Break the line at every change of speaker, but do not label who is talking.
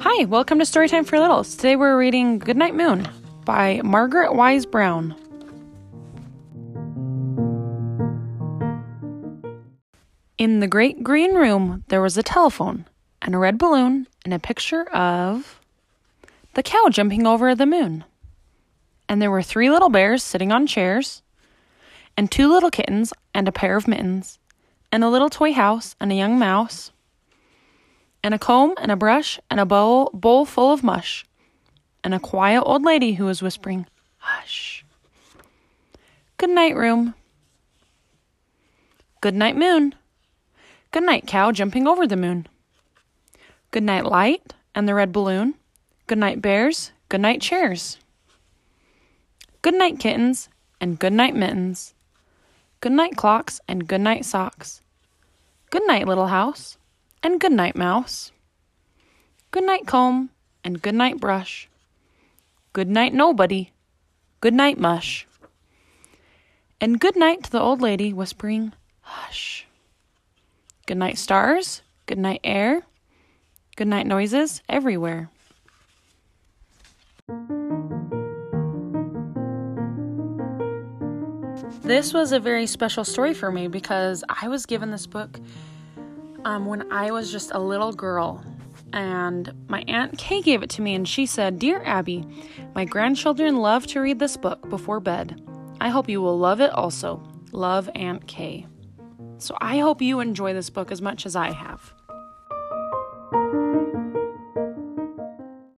Hi, welcome to Storytime for Littles. Today we're reading Goodnight Moon by Margaret Wise Brown. In the great green room, there was a telephone and a red balloon and a picture of the cow jumping over the moon. And there were three little bears sitting on chairs, and two little kittens and a pair of mittens, and a little toy house and a young mouse and a comb and a brush and a bowl, bowl full of mush, and a quiet old lady who was whispering, Hush. Good night, room. Good night, moon. Good night, cow jumping over the moon. Good night, light and the red balloon. Good night, bears. Good night, chairs. Good night, kittens and good night, mittens. Good night, clocks and good night, socks. Good night, little house and good night, mouse. Good night, comb, and good night, brush. Good night, nobody. Good night, mush. And good night to the old lady, whispering, Hush. Good night, stars. Good night, air. Good night, noises everywhere. This was a very special story for me because I was given this book um, when I was just a little girl. And my Aunt Kay gave it to me, and she said, Dear Abby, my grandchildren love to read this book before bed. I hope you will love it also. Love Aunt Kay. So I hope you enjoy this book as much as I have.